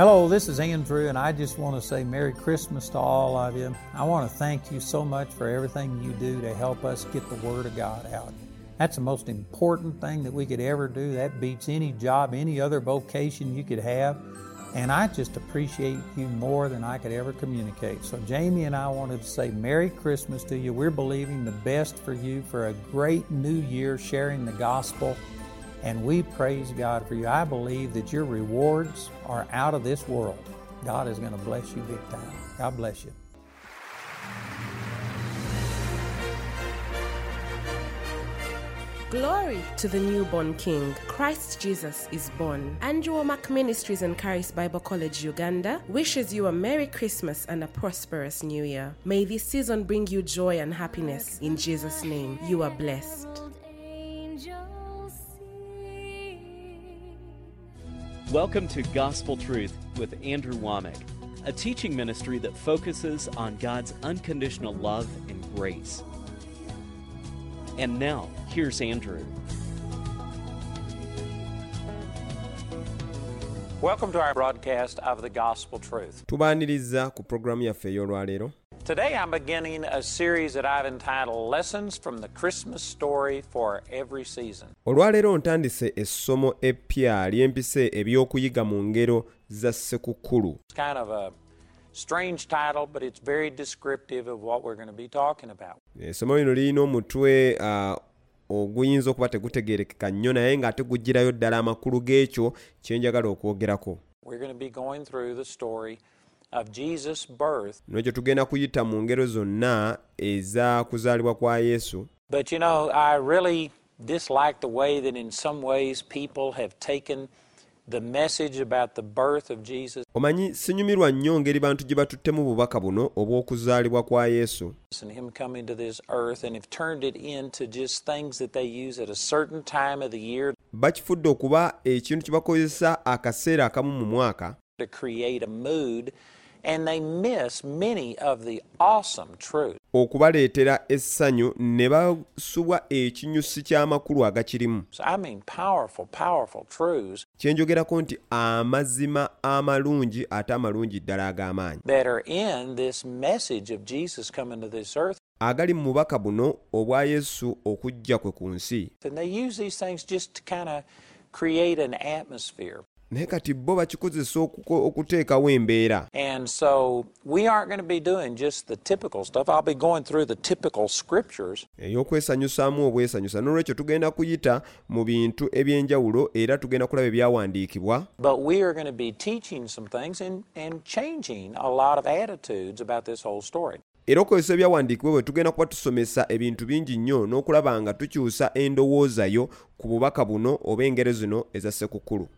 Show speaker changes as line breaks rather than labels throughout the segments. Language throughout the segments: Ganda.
Hello, this is Andrew, and I just want to say Merry Christmas to all of you. I want to thank you so much for everything you do to help us get the Word of God out. That's the most important thing that we could ever do. That beats any job, any other vocation you could have. And I just appreciate you more than I could ever communicate. So, Jamie and I wanted to say Merry Christmas to you. We're believing the best for you for a great new year sharing the gospel. And we praise God for you. I believe that your rewards are out of this world. God is going to bless you big time. God bless you.
Glory to the newborn King. Christ Jesus is born. Andrew Womack Ministries and Charis Bible College, Uganda wishes you a Merry Christmas and a prosperous New Year. May this season bring you joy and happiness. In Jesus' name, you are blessed.
Welcome to Gospel Truth with Andrew Womack, a teaching ministry that focuses on God's unconditional love and grace. And now, here's Andrew.
Welcome to our broadcast of the Gospel Truth.
tubaaniriza ku pulogulaamu yaffe ey'olwaleero
Today I'm beginning a series that I've entitled Lessons from the Christmas Story for Every Season.
olwaleero ntandise essomo eppya ly'empise eby'okuyiga mu ngero za ssekukkulu
It's kind of a strange title, but it's very descriptive of what we're going to be talking about.
essomo lino lirina omutwe ah, oguyinza okuba tegutegeerekeka nnyo naye ng'ate gugirayo ddala amakulu g'ekyo kye njagala okwogerako
We're going to be going through the story of Jesus' birth.
tugenda kuyita mu ngero zonna eza kuzaalibwa kwa yesu.
But you know, I really dislike the way that in some ways people have taken the message about the birth of Jesus.
Omanyi sinyumirwa nnyo ngeri bantu gye batuttemu bubaka buno obw'okuzaalibwa kwa yesu.
And him coming to this earth and have turned it into just things that they use at a certain time of the year.
Bakifudde okuba ekintu kye bakozesa akaseera akamu mu mwaka.
To create a mood and they miss many of the awesome truths.
Okubaleetera essanyu ne basubwa ekinyusi ky'amakulu agakirimu. Kye njogerako nti amazima amalungi ate amalungi ddala ag'amaanyi. agali mu bubaka buno obwa yesu okujja kwe ku nsi
and they use these things just to kind of create an atmosphere
naye kati bo bakikozesa okuteekawo embeera.
And so we aren't going to be doing just the typical stuff. I'll be going through the typical scriptures.
Ey'okwesanyusaamu obwesanyusa. N'olwekyo tugenda kuyita mu bintu eby'enjawulo era tugenda kulaba ebyawandiikibwa.
But we are going to be teaching some things and, and changing a lot of attitudes about this whole story.
era okozesa ebyawandiikibwa bwe tugenda kuba tusomesa ebintu bingi nnyo n'okulaba nga tukyusa endowooza yo ku bubaka buno oba engero zino eza
ssekukulu.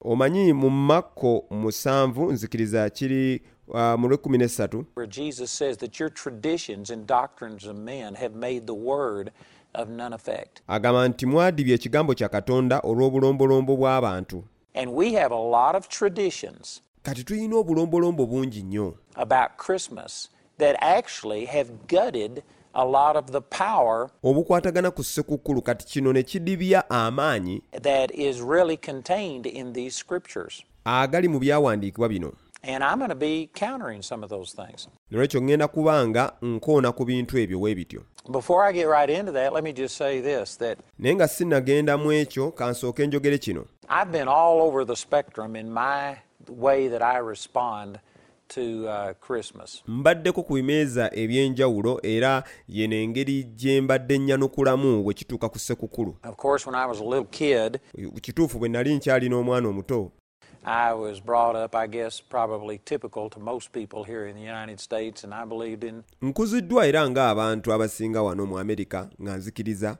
Omanyi mu makko musanvu nzikiriza kiri uh, mu lwekumi n'essatu? agamba nti mwadibya ekigambo kya katonda olw'obulombolombo bw'abantu kati tulina obulombolombo bungi nnyo
about Christmas that actually have gutted a lot of the power
obukwatagana ku ssekukkulu kati kino ne kidibya amaanyi
that is really contained in these scriptures.
agali mu byawandiikibwa bino
And I'm going to be countering some of those things.
nolwekyo ŋŋenda kuba nga nkoona ku bintu ebyo weebityo
Before I get right into that, let me just say this that
naye nga sinnagenda mu ekyo kansooke njogere kino
I've been all over the spectrum in my way that I respond to uh, Christmas.
mbaddeko ku bimeeza eby'enjawulo era yeno engeri gye mbadde nnyanukulamu bwe kituuka ku ssekukkulu
Of course, when I was a little kid,
kituufu bwe nali nkyalina omwana omuto
I was brought up, I guess, probably typical to most people here in the United States, and I believed in
nkuziddwa era ng'abantu abasinga wano mu amerika nga nzikiriza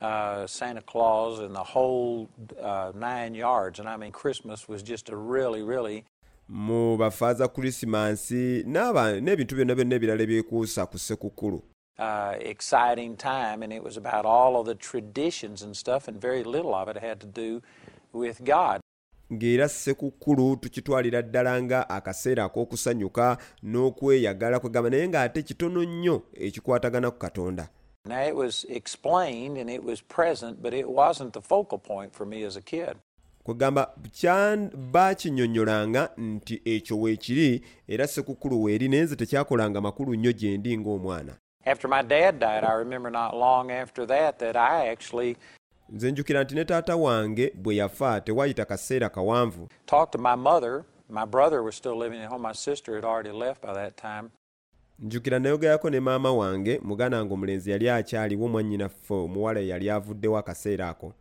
uh, Santa Claus and the whole uh, nine yards. And I mean, Christmas was just a really, really
mu bafaaza krisimansi n'ebintu byonna byonna ebirala ebyekuusa ku ssekukkulu
uh, exciting time, and it was about all of the traditions and stuff, and very little of it had to do with God.
ng'era ssekukkulu tukitwalira ddala nga akaseera ak'okusanyuka n'okweyagala kwegamba naye ng'ate kitono nnyo ekikwatagana ku katonda
Now, it was explained and it was present, but it wasn't the focal point for me as a kid.
kwegamba baakinnyonnyolanga nti ekyo weekiri era sekukulu weeri naye nze tekyakolanga makulu nnyo gye ndi ng'omwana
After my dad died, I remember not long after that that I actually
nze njukira nti ne taata wange bwe yafa tewayita kaseera kawanvu
talked to my mother. My brother was still living at home. My sister had already left by that time.
Njukira nayogerako ne maama wange muganda wange omulenzi yali akyaliwo mwannyinaffe omuwala yali avuddewo akaseera ako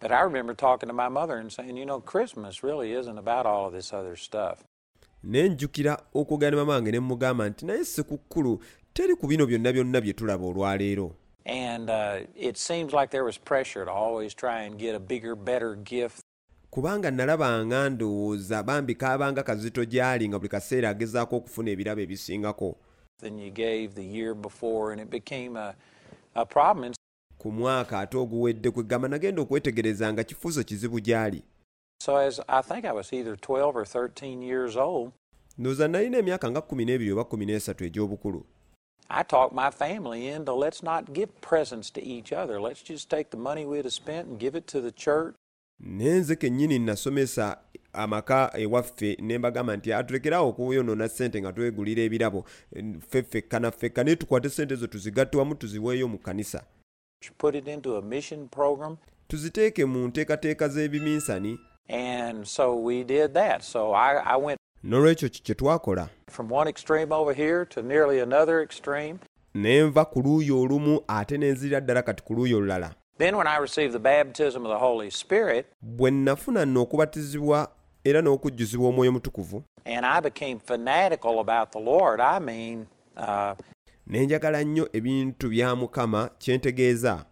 But I remember talking to my mother and saying, you know, Christmas really isn't about all of this other stuff.
naye njukira okwogera ne maama wange ne mugamba nti naye sekukkulu teri ku bino byonna byonna bye tulaba olwaleero
And uh, it seems like there was pressure to always try and get a bigger, better gift.
kubanga nalabanga ndowooza bambi kaabanga kazito gy'ali nga buli kaseera agezaako okufuna ebirabo ebisingako
than you gave the year before, and it became a, a problem.
Ku mwaka ate oguwedde kwegamba nagenda okwetegereza nga kizibu gy'ali
so, as I think I was either 12 or 13 years old,
ndowooza nalina emyaka nga 12 oba 13 egy'obukulu
I talked my family into let's not give presents to each other. Let's just take the money we'd have spent and give it to the church.
naye nze kennyini nasomesa amaka eh, ewaffe nembagamba nti atulekerawo okuyonona sente nga twegulira ebirabo. Eh, Ffe ffekka naffekka naye tukwate sente ezo tuzigatte wamu tuziweeyo mu
kanisa
tuziteeke mu nteekateeka z'ebiminsani. N'olwekyo kye twakola? ne nva ku luuyi olumu ate nenzirira ddala kati ku luuyi olulala. Bwe nafuna nno okubatizibwa era n'okujjuzibwa omwoyo mutukuvu
uh,
ne njagala nnyo ebintu bya mukama kye ntegeeza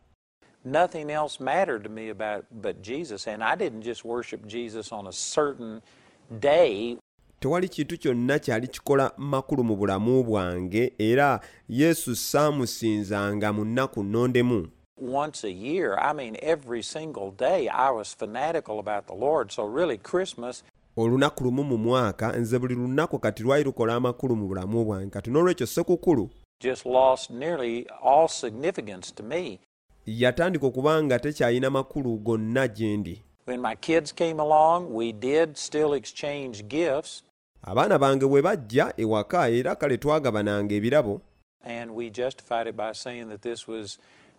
nothing else mattered to me about but Jesus. And I didn't just worship Jesus on a certain day.
tewali kintu kyonna kyali kikola makulu mu bulamu bwange era yesu saamusinzanga mu nnaku nnondemu
Once a year, I mean, every single day, I was fanatical about the Lord. So, really, Christmas
olunaku lumu mu mwaka nze buli lunaku kati lwali lukola amakulu mu bulamu bwange. Kati n'olwekyo sekukulu
just lost nearly all significance to me.
yatandika okuba nga tekyalina makulu gonna gye ndi.
When my kids came along, we did still exchange gifts,
abaana bange bwe bajja ewaka era kale twagabananga ebirabo
and we justified it by saying that this was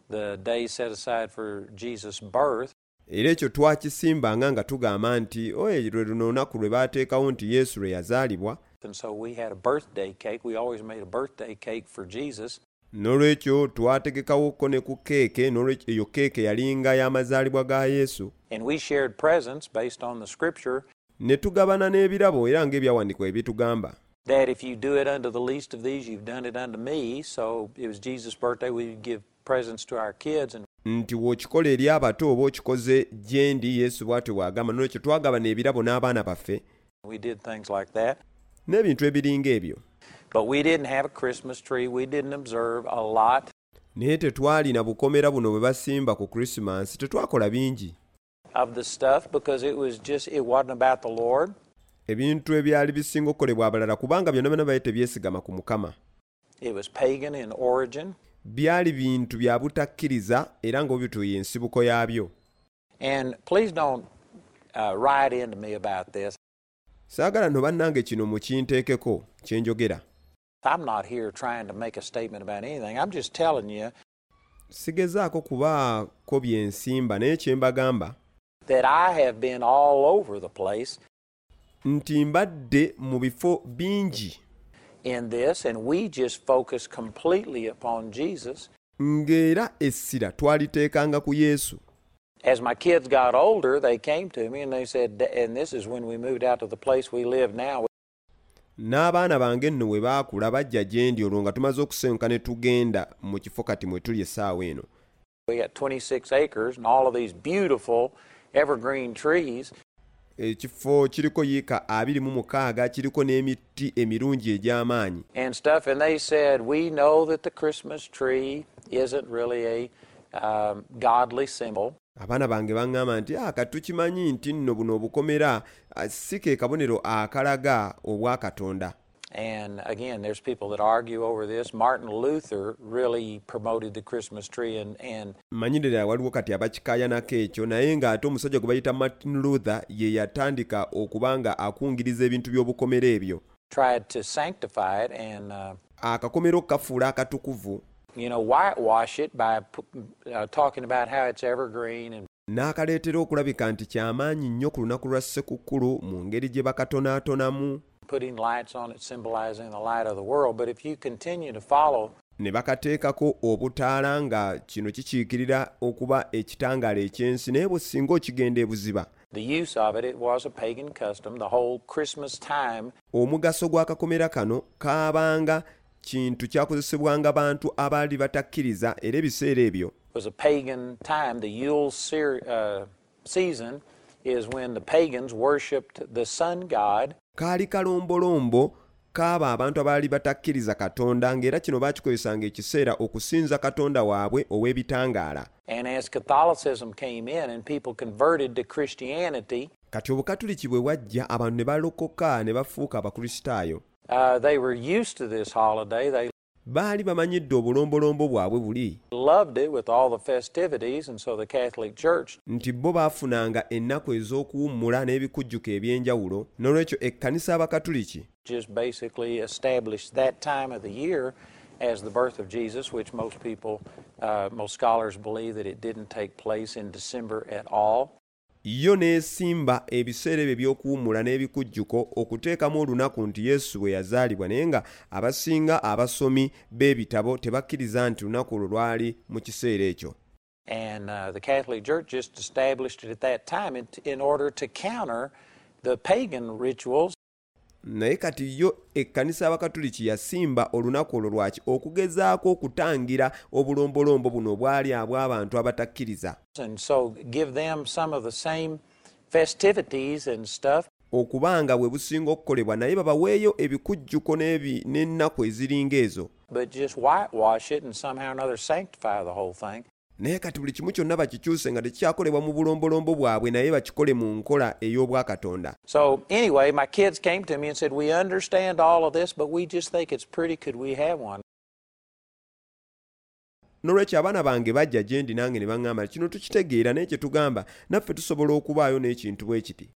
the day set aside for Jesus' birth.
era ekyo twakisimbanga nga tugamba nti oye lwe luno olunaku lwe baateekawo nti yesu lwe yazaalibwa
And so we had a birthday cake. We always made a birthday cake for Jesus.
n'olwekyo twategekawoko ne ku keeke n'olwekyo eyo keeke yalinga y'amazaalibwa ga yesu
And we shared presents based on the scripture
ne tugabana n'ebirabo era ebitugamba
that if you do it unto the least of these, you've done it unto me. So it was Jesus' birthday. We give presents to our kids. And
nti wokikola eri abato oba okikoze gye ndi yesu bw'atyo bw'agamba n'olwekyo twagabana ebirabo n'abaana baffe
we did things like that.
n'ebintu ebiringa ebyo
But we didn't have a Christmas tree. We didn't observe a lot.
naye tetwalina bukomera buno bwe basimba ku krisimansi tetwakola bingi
of the stuff because it was just it wasn't about the Lord.
ebintu ebyali bisinga okukolebwa abalala kubanga byonna byonna bali tebyesigama ku mukama
It was pagan in origin.
Byali bintu bya butakkiriza era ng'obituye ensibuko yaabyo.
Don't uh,
saagala nno bannange kino mukinteekeko kye njogera. Sigezaako kubaako bye nsimba naye kye mbagamba nti mbadde mu bifo bingi
in this, and we just focus completely upon Jesus.
ng'era essira twaliteekanga ku yesu
As my kids got older, they came to me and they said, and this is when we moved out to the place we live now.
n'abaana bange nno bwe baakula bajja gye ndi olwo nga tumaze okusenguka ne tugenda mu kifo kati mwe tuli essaawa eno
We got 26 acres and all of these beautiful evergreen trees.
Ekifo kiriko yiika abiri mu mukaaga kiriko n'emiti emirungi egy'amaanyi.
Um,
abaana bange baŋŋamba nti "Ah, kati tukimanyi nti nno buno obukomera ah, si ke kabonero akalaga obwa katonda
And again, there's people that argue over this. Martin Luther really promoted the Christmas tree and, and
manyire waliwo kati abakikaayanako ekyo naye ng'ate omusajja gwe bayita martin luther ye yatandika okuba nga akungiriza ebintu by'obukomero ebyo.
tried to sanctify it and, uh,
akakomero kafuula akatukuvu.
you know, whitewash it by uh, talking about how it's evergreen and
n'akaleetera okulabika nti kyamaanyi nnyo ku lunaku lwa ssekukkulu mu ngeri gye bakatonaatonamu
putting lights on it symbolizing the light of the world. But if you continue to follow
ne bakateekako obutaala nga kino kikiikirira okuba ekitangaala ekyensi naye bwe singa okigenda ebuziba. omugaso gw'akakomera kano kaabanga kintu kyakozesebwanga bantu abaali batakkiriza era ebiseera ebyo.
Uh, is when the pagans worshipped the sun god
kaali kalombolombo kaaba abantu abaali batakkiriza katonda ng'era kino baakikozesanga ekiseera okusinza katonda waabwe ow'ebitangaala.
And as Catholicism came in and people converted to Christianity,
kati obukatuliki bwe wajja abantu ne balokoka ne bafuuka abakristaayo
uh, they were used to this holiday. They
baali bamanyidde obulombolombo bwabwe buli
loved it with all the festivities, and so the Catholic Church
nti bo baafunanga ennaku ez'okuwummula n'ebikujjuko eby'enjawulo n'olwekyo ekkanisa abakatuliki
just basically established that time of the year as the birth of Jesus, which most people, uh, most scholars believe that it didn't take place in December at all.
Yo n'esimba ebiseera ebyo eby'okuwummula n'ebikujjuko okuteekamu olunaku nti yesu bwe yazaalibwa naye nga abasinga abasomi b'ebitabo tebakkiriza nti lunaku olwo lwali mu kiseera ekyo.
And uh, the Catholic Church just established it at that time in, in order to counter the pagan rituals
naye kati yo ekkanisa abakatuliki yasimba olunaku olwo lwaki okugezaako okutangira obulombolombo buno obwali abw'abantu abatakkiriza.
And so give them some of the same festivities and stuff.
okuba nga bwe businga okukolebwa naye babaweeyo ebikujjuko n'ennaku eziringa ezo Naye kati buli kimu kyonna bakikyuse nga tekikyakolebwa mu bulombolombo bwabwe naye bakikole mu nkola ey'obwakatonda
So anyway, my kids came to me and said, "We understand all of this, but we just think it's pretty. Could we have one?"
n'olwekyo abaana bange bajja gye ndi nange ne baŋŋamba kino tukitegeera naye kye tugamba naffe tusobola okubaayo n'ekintu bwe kiti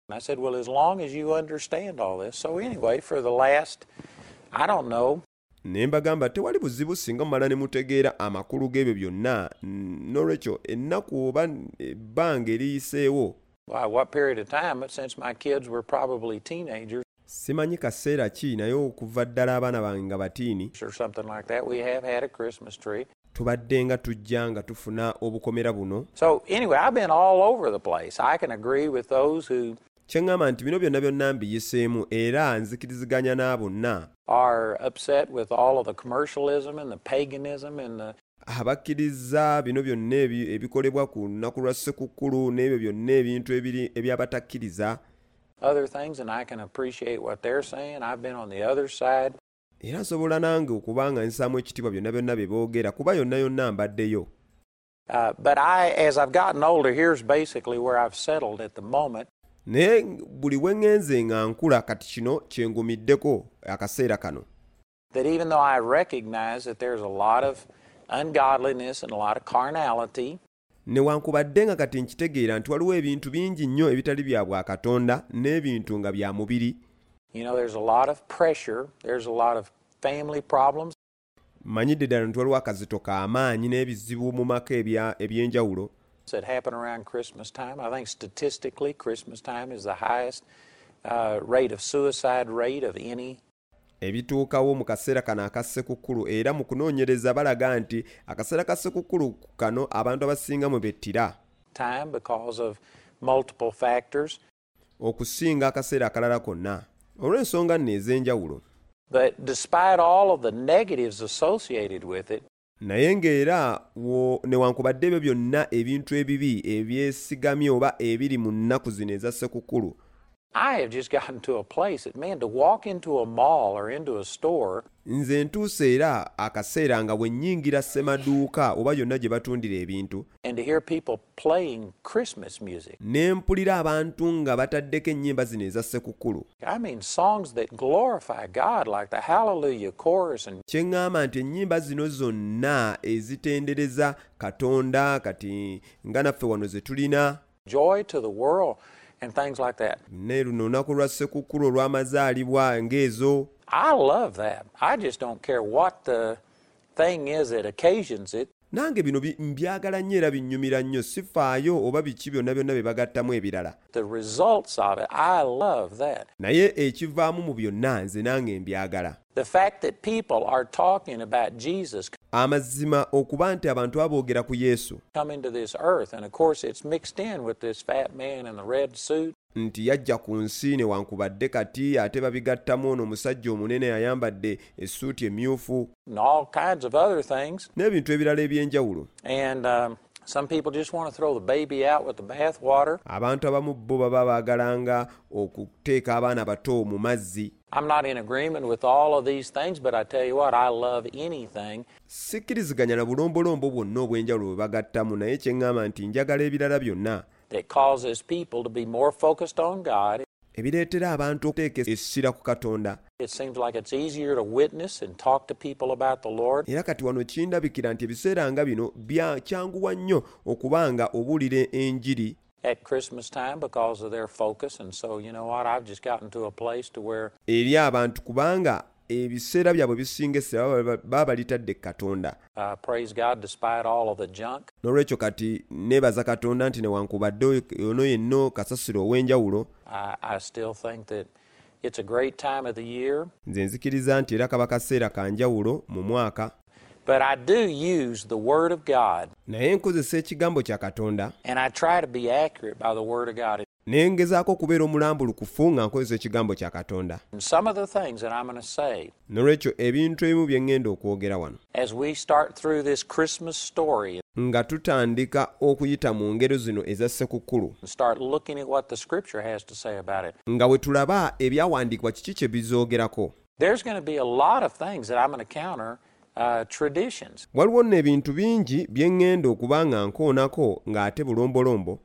I don't know,
ne mbagamba tewali buzibu singa mumala ne mutegeera amakulu g'ebyo byonna n'olwekyo ennaku oba ebbanga eriyiseewo. Simanyi kaseera ki naye okuva ddala abaana bange nga batiini tubadde nga tujja nga tufuna obukomera buno.
So anyway, I've been all over the place. I can agree with those who
kye ŋŋamba nti bino byonna byonna mbiyiseemu era nzikiriziganya n'abonna
are upset with all of the commercialism and the paganism and the
abakkiriza bino byonna ebikolebwa ku lunaku lwa n'ebyo byonna ebintu ebyabatakkiriza
other things, and I can appreciate what they're saying. I've been on the other side.
era nsobola nange okuba nga nsaamu ekitiibwa byonna byonna bye boogera kuba yonna yonna mbaddeyo
Uh, but I, as I've gotten older, here's basically where I've settled at the moment.
Naye buli we ŋŋenze nga nkula kati kino kyengumiddeko akaseera kano.
That even though I recognize that there's a lot of ungodliness and a lot of carnality,
newankubadde nga kati nkitegeera nti waliwo ebintu bingi nnyo ebitali bya bwakatonda n'ebintu nga bya mubiri.
You know, there's a lot of pressure, there's a lot of family problems,
mmanyidde ddala nti waliwo akazito k'amaanyi n'ebizibu mu maka eby'enjawulo
that happen around Christmas time. I think statistically, Christmas time is the highest uh, rate of suicide rate of any
ebituukawo mu kaseera kano aka ssekukkulu era mu kunoonyereza balaga nti akaseera kano abantu abasinga mwe bettira
time because of multiple factors.
okusinga akaseera akalala konna olw'ensonga nno ez'enjawulo
But despite all of the negatives associated with it,
naye ng'era newankubadde ebyo byonna ebintu ebibi ebyesigamye oba ebiri mu nnaku zino eza ssekukkulu
I have just gotten to a place that, man, to walk into a mall or into a store.
Nze ntuuse era akaseera nga bwe nnyingira ssemaduuka oba yonna gye batundira ebintu.
And to hear people playing Christmas music.
ne mpulira abantu nga bataddeko ennyimba zino eza ssekukkulu
I mean, songs that glorify God, like the Hallelujah chorus and
kye ŋŋamba nti ennyimba zino zonna ezitendereza katonda kati nga naffe wano ze tulina.
Joy to the world and things like that.
ne luno olunaku lwa ssekukkulu olw'amazaalibwa ng'ezo
I love that. I just don't care what the thing is that occasions it.
nange bino bi- mbyagala nnyo era binnyumira nnyo sifaayo oba biki byonna byonna bye bagattamu ebirala naye ekivaamu mu byonna nze nange mbyagala
The fact that people are talking about Jesus
amazima okuba nti abantu aboogera ku yesu
coming to this earth, and of course it's mixed in with this fat man in the red suit.
nti yajja ku nsi newankubadde kati ate babigattamu ono omusajja omunene ayambadde essuuti emyufu
and all kinds of other things.
n'ebintu ebirala eby'enjawulo
And um,
abantu abamu bo baba baagalanga okuteeka abaana bato mu mazzi.
I'm not in agreement with all of these things, but I tell you what, I love anything.
Sikkiriziganya na bulombolombo bwonna obw'enjawulo bwe bagattamu naye kye ŋŋamba nti njagala ebirala byonna.
That causes people to be more focused on God.
Ebireetera abantu okuteeka essira ku katonda era kati wano kindabikira nti ebiseera nga bino bya kyanguwa nnyo okuba nga obuulira enjiri
at Christmas time because of their focus. And so, you know what? I've just gotten to a place to where
eri abantu kubanga ebiseera byabwe bisinga essira baba- balitadde katonda. N'olwekyo kati neebaza katonda nti newankubadde ono yenno kasasiro ow'enjawulo. Nze nzikiriza nti era kaba kaseera ka njawulo mu mwaka.
But I do use the Word of God,
naye nkozesa ekigambo kya katonda.
And I try to be accurate by the Word of God.
Naye ngezaako okubeera omulambulukufu nga nkozesa ekigambo kya katonda. N'olwekyo ebintu ebimu bye ŋŋenda okwogera wano. nga tutandika okuyita mu ngero zino eza ssekukkulu
it,
nga bwe tulaba ebyawandiikibwa kiki kye bizoogerako waliwo nno ebintu bingi bye ŋŋenda okuba nga nkoonako ng'ate bulombolombo.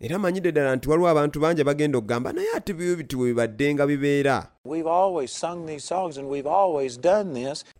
Era manyidde ddala nti waliwo abantu bangi abagenda okugamba naye ate bibyo biti bwe bibadde nga bibeera.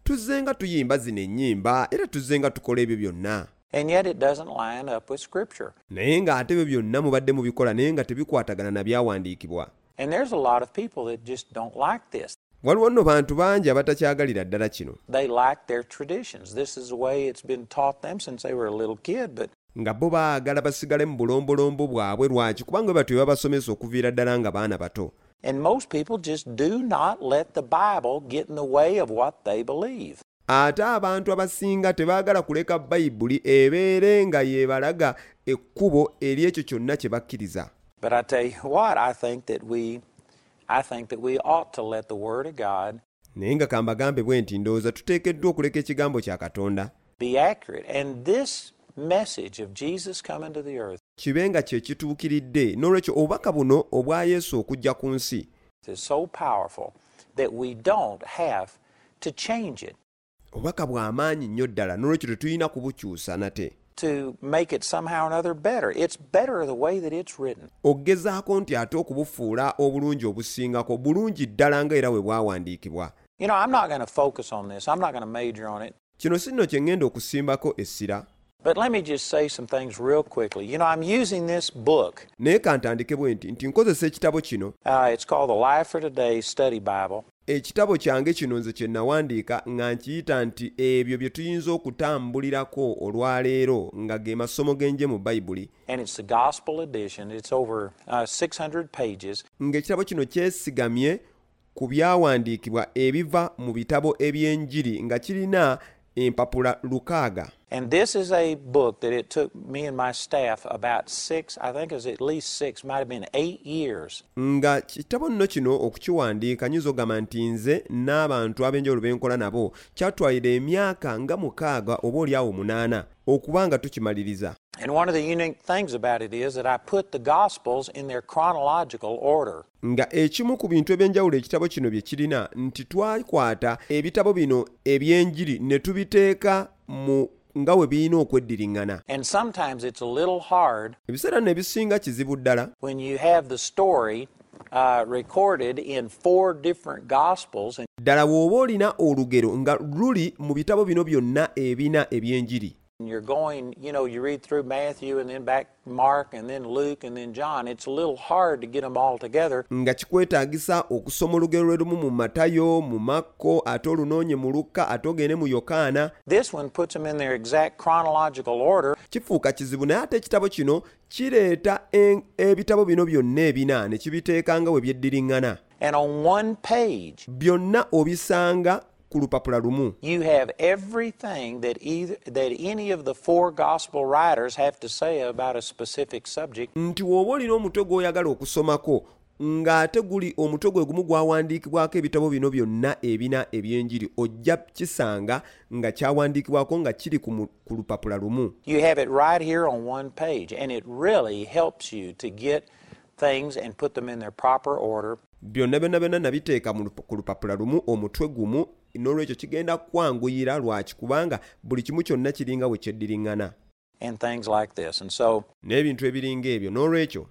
Tuzze nga tuyimba zino ennyimba era tuzzenga tukola ebyo byonna.
And yet it doesn't line up with Scripture.
naye ng'ate ebyo byonna mubadde mubikola naye nga tebikwatagana na byawandiikibwa.
And there's a lot of people that just don't like this.
waliwo nno bantu bangi abatakyagalira ddala kino
They like their traditions. This is the way it's been taught them since they were a little kid. But
nga bo baagala basigale mu bulombolombo bwabwe lwaki kubanga bwe batyo babasomesa okuviira ddala nga baana bato
and most people just do not let the Bible get in the way of what they believe.
ate abantu abasinga tebaagala kuleka bayibuli ebeere nga yeebalaga ekkubo eri ekyo kyonna kye bakkiriza
But I tell you what, I think that we I think that we ought to let the Word of God
naye nga kambagambe bwe nti ndowooza tuteekeddwa okuleka ekigambo kya katonda.
be accurate. And this message of Jesus coming to the earth
kibe nga kye kituukiridde n'olwekyo obubaka buno obwa yesu okujja ku nsi.
is so powerful that we don't have to change it.
Obubaka bw'amaanyi nnyo ddala n'olwekyo tetulina kubukyusa nate
to make it somehow or another better. It's better the way that it's written.
ogezaako nti ate okubufuula obulungi obusingako bulungi ddala nga era bwe bwawandiikibwa
You know, I'm not going to focus on this. I'm not going to major on it.
kino si nno kye ŋŋenda okusimbako essira
But let me just say some things real quickly. You know, I'm using this book.
naye kantandike bwe nti nti nkozesa ekitabo kino
Uh, it's called the Life for Today Study Bible.
ekitabo kyange kino nze kye nawandiika nga nkiyita nti ebyo bye tuyinza okutambulirako olwaleero nga ge masomo genje mu bayibuli
And it's the gospel edition. It's over uh, 600 pages.
ng'ekitabo kino kyesigamye ku byawandiikibwa ebiva mu bitabo eby'enjiri nga kirina empapula lukaaga
And this is a book that it took me and my staff about six, I think it was at least six, might have been eight years
nga kitabo nno kino okukiwandiika nyinza okugamba nti nze n'abantu ab'enjawulo be nkola nabo kyatwalira emyaka nga mukaaga oba oliawo munaana okuba nga tukimaliriza
And one of the unique things about it is that I put the Gospels in their chronological order.
nga ekimu ku bintu eby'enjawulo ekitabo kino bye kirina nti twakwata ebitabo bino eby'enjiri ne tubiteeka mu nga we birina okweddiriŋŋana ebiseera nno ebisinga kizibu ddala.
uh,
ddala bw'oba olina olugero nga luli mu bitabo bino byonna ebina eby'enjiri
you're going, you know, you read through Matthew and then back Mark and then Luke and then John. It's a little hard to get them all together.
nga kikwetaagisa okusoma olugero lwe lumu mu matayo mu makko ate olunoonye mu lukka ate ogende mu yokaana
This one puts them in their exact chronological order.
kifuuka kizibu naye ate ekitabo kino kireeta ebitabo bino byonna ebina ne kibiteeka nga we byeddiriŋŋana
And on one page,
byonna obisanga ku lupapula lumu
you have everything that either that any of the four gospel writers have to say about a specific subject.
nti bw'oba olina omutwe gw'oyagala okusomako ng'ate guli omutwe gwe gumu gwawandiikibwako ebitabo bino byonna ebina eby'enjiri ojja kisanga nga kyawandiikibwako nga kiri ku lupapula lumu
You have it right here on one page, and it really helps you to get things and put them in their proper order.
byonna byonna byonna nabiteeka ku lupapula lumu omutwe gumu n'olwekyo kigenda kwanguyira lwaki? Kubanga buli kimu kyonna kiringa we kyeddiriŋŋana n'ebintu ebiringa ebyo. N'olwekyo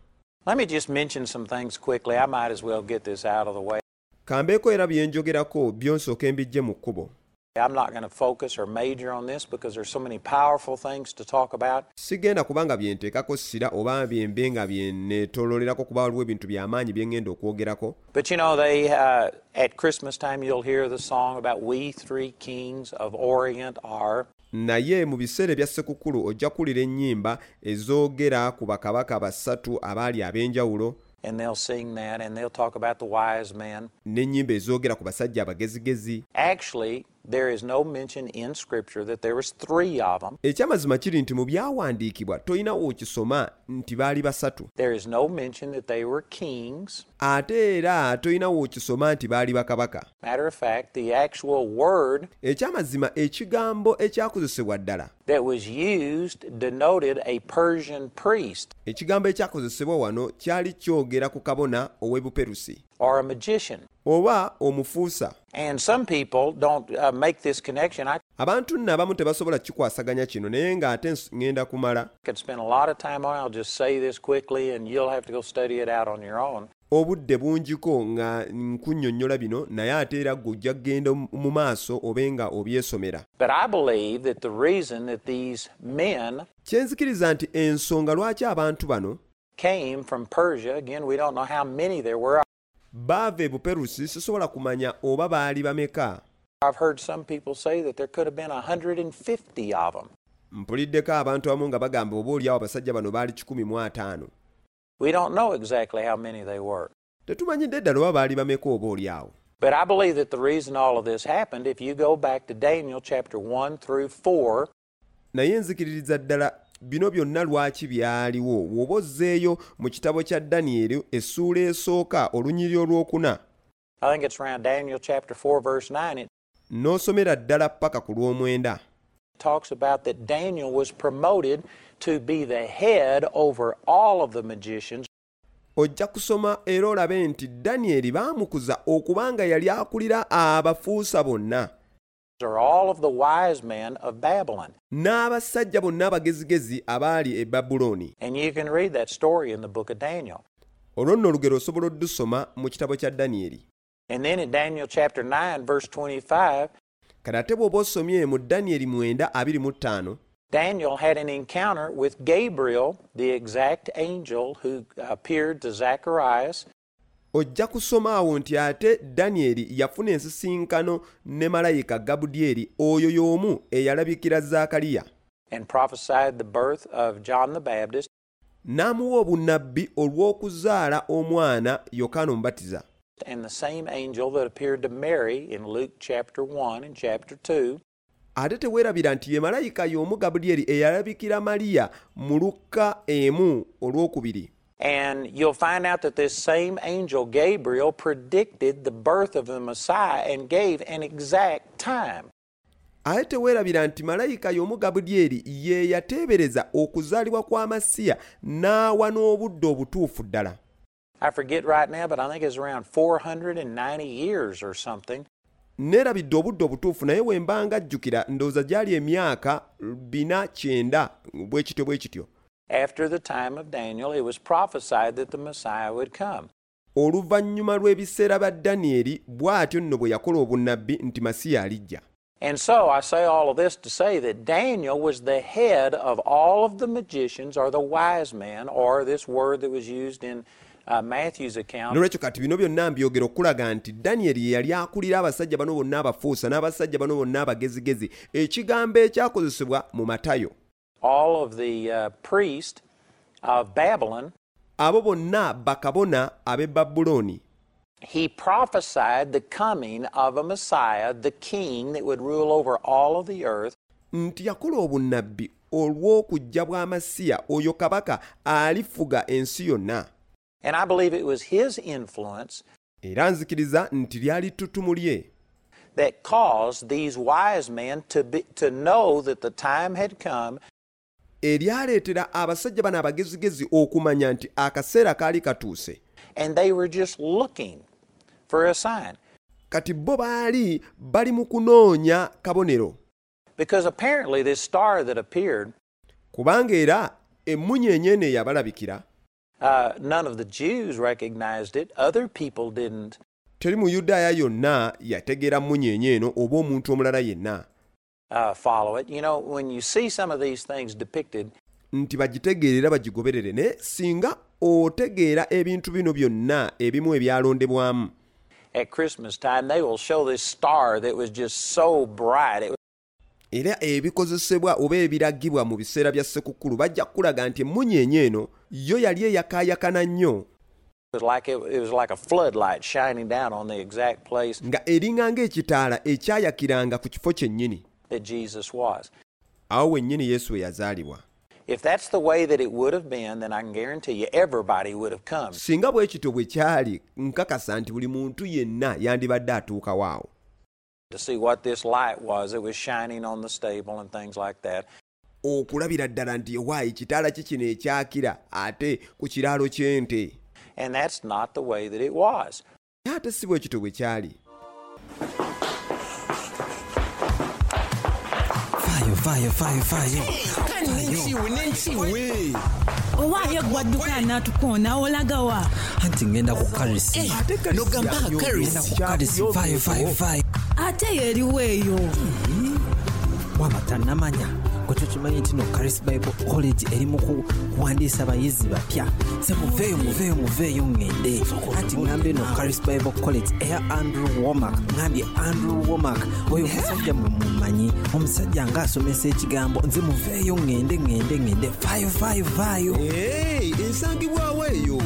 kambeeko era bye njogerako byonsooka mbijje mu kkubo
I'm not going to focus or major on this because there's so many powerful things to talk about.
sigenda kubanga byenteekako ssira oba byembe nga byeneetoololerako kuba waliwo ebintu by'amaanyi byengenda okwogerako
But you know, they uh, at Christmas time you'll hear the song about "We Three Kings of Orient Are."
naye mu biseera ebya ssekukulu ojja kuwulira ennyimba ezoogera ku bakabaka basatu abaali ab'enjawulo
And they'll sing that, and they'll talk about the wise men.
n'ennyimba ezoogera ku basajja abagezigezi
Actually, there is no mention in Scripture that there was three of them.
ekyamazima kiri nti mu byawandiikibwa tolinawo okisoma nti baali basatu
There is no mention that they were kings.
ate era tolinawo okisoma nti baali bakabaka
Matter of fact, the actual word
ekyamazima ekigambo ekyakozesebwa ddala
that was used denoted a Persian priest
ekigambo ekyakozesebwa wano kyali kyogera ku kabona ow'e buperusi
or a magician.
oba omufuusa
And some people don't uh, make this connection. I
abantu nno abamu tebasobola kikwasaganya kino naye ng'ate ŋŋenda kumala obudde bungiko nga nkunnyonnyola bino naye ate era gwe ojja kgenda mu maaso obe nga obyesomera kyenzikiriza nti ensonga lwaki abantu bano
came from Persia, again, we don't know how many there were.
Baava e buperusi sisobola kumanya oba baali bameka
I've heard some people say that there could have been 150 of them.
mpuliddeko abantu abamu nga bagamba obaoliawo abasajja bano baali 15
We don't know exactly how many they were.
tetumanyidde ddala oba baali bameka obaoliawo
But I believe that the reason all of this happened, if you go back to Daniel chapter 1 through 4,
naye nzikiririza ddala bino byonna lwaki byaliwo? Bw'oba ozzeeyo mu kitabo kya danyeri essuula esooka olunyiri olwokuna.
I think it's around Daniel chapter 4, verse 9, it
n'osomera ddala paka ku lw'omwenda.
talks about that Daniel was promoted to be the head over all of the magicians.
Ojja kusoma era olabe nti danyeri baamukuza okubanga yali akulira abafuusa bonna
or all of the wise men of Babylon.
n'abasajja bonna abagezigezi abaali e babulooni
And you can read that story in the book of Daniel.
olwo nno olugero osobola oddusoma mu kitabo kya danyeri
And then in Daniel chapter 9, verse 25,
kati ate bw'oba osomye mu danyeri 9:25
Daniel had an encounter with Gabriel, the exact angel who uh, appeared to Zacharias.
Ojja kusoma awo nti ate danyeri yafuna ensisinkano ne malayika gabudyeri oyo y'omu eyalabikira zaakaliya. N'amuwa obunnabbi olw'okuzaala omwana yokaana omubatiza.
And the same angel that appeared to Mary in Luke chapter 1 and chapter 2
ate teweerabira nti ye malayika y'omu gabulyeri eyalabikira maliya mu lukka emu olwokubiri
And you'll find out that this same angel Gabriel predicted the birth of the Messiah and gave an exact time.
aye teweerabira nti malayika y'omu gabulyeri ye yateebereza okuzaalibwa kwa masiya n'awa n'obudde obutuufu ddala
I forget right now, but I think it's around 490 years or something.
neerabidde obudde obutuufu naye wembanga ajjukira ndowooza gyali emyaka bina kyenda bwe kityo bwe kityo
After the time of Daniel, it was prophesied that the Messiah would come.
oluvannyuma lw'ebiseera bya danyeri bw'atyo nno bwe yakola obunnabbi nti masiya alijja
And so I say all of this to say that Daniel was the head of all of the magicians or the wise men, or this word that was used in uh, Matthew's account.
nolwekyo kati bino byonna mbyogera okulaga nti danyeri ye yali akulira abasajja bano bonna abafuusa n'abasajja bano bonna abagezigezi ekigambo ekyakozesebwa mu matayo
all of the uh, priests of Babylon,
abo bonna bakabona ab'e babulooni
he prophesied the coming of a Messiah, the king that would rule over all of the earth.
nti yakola obunnabbi olw'okujja bwa masiya oyo kabaka alifuga ensi yonna.
And I believe it was his influence
era nzikiriza nti lyali ttutumu lye
that caused these wise men to, be, to know that the time had come
eryaleetera abasajja bano abagezigezi okumanya nti akaseera kaali katuuse.
And they were just looking for a sign.
kati bo baali bali mu kunoonya kabonero.
Because apparently, this star that appeared,
kubanga era emmunyeenye eno eyabalabikira.
uh, none of the Jews recognized it, other people didn't.
teri muyudaaya yonna yategeera mmunyeenye eno oba omuntu omulala yenna
Uh, follow it. You know, when you see some of these things depicted,
nti bagitegeere era bagigoberere naye singa otegeera ebintu bino byonna ebimu ebyalondebwamu
at Christmas time, they will show this star that was just so bright. It
era ebikozesebwa oba ebiragibwa mu biseera bya ssekukkulu bajja kukulaga nti emmunyeenye eno yo yali eyakaayakana nnyo nga eringa ng'ekitaala ekyayakiranga ku kifo kyennyini
that Jesus was.
awo wennyini yesu we yazaalibwa
If that's the way that it would have been, then I can guarantee you everybody would have come.
singa bwe kityo bwe kyali nkakasa nti buli muntu yenna yandibadde atuukawo awo
to see what this light was that was shining on the stable and things like that.
okulabira ddala nti ewaayi kitaala ki kino ekyakira ate ku kiraalo ky'ente
And that's not the way that it was.
ate si bwe kityo bwe kyali
fire, fire,
fire. Kanenchiwe
nenchiwe. Owaye gwadukana tukona olagawa.
Anti ngenda ku no,
Nogamba
currency. Currency fire, fire, fire.
Ate
yeriweeyo. Wamata namanya. Tukimanyi nti no karis bible college eri mu ku- kuwandiisa abayizi bapya. Se muveeyo muveeyo muveeyo ŋŋende anti ŋŋambye no karis bible college eya andrew womack. Ŋambye andrew womack. Oyo omusajja mwe mumanyi omusajja ng'asomesa ekigambo nze muveeyo ŋŋende ŋŋende ŋŋende faayo faayo faayo
ensangibwawo eyo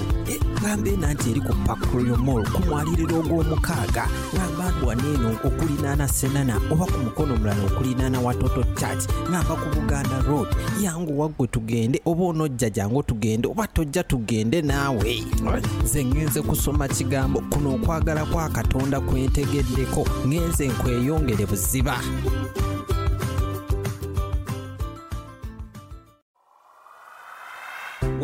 Ŋŋamba ena nti eri ku pakulo mall ku mwaliriro ogw'omukaaga ŋŋamba ndwaneeno okulinaana senana oba ku mukono omulala okulinaana watoto church ŋŋamba ku buganda road. Yanguwa ggwe tugende oba onojja jangu tugende oba tojja tugende naawe. Nze ŋŋenze kusoma kigambo kuno okwagala kwa katonda kwentegeddeko ŋŋenze nkweyongere buziba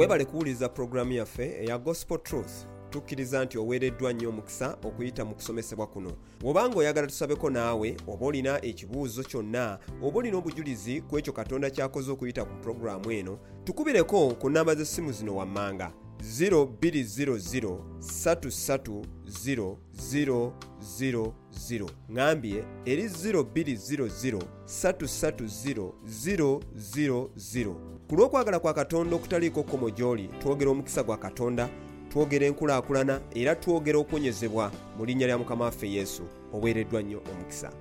weebale kuwuliriza pulogulaamu yaffe eya gospel truth. Tukkiriza nti oweereddwa nnyo omukisa okuyita mu kusomesebwa kuno. Bw'obanga oyagala tusabeko naawe oba olina ekibuuzo kyonna oba olina obujulizi ku ekyo katonda ky'akoze okuyita ku pulogulaamu eno tukubireko ku namba z'essimu zino wammanga. 0200330000 ŋambye eri 0200330000 ku lw'okwagala kwa katonda okutaliiko kkomo gy'oli twogera omukisa gwa katonda twogera enkulaakulana era twogera okuwonyezebwa mu linnya lya mukama waffe yesu oweereddwa nnyo omukisa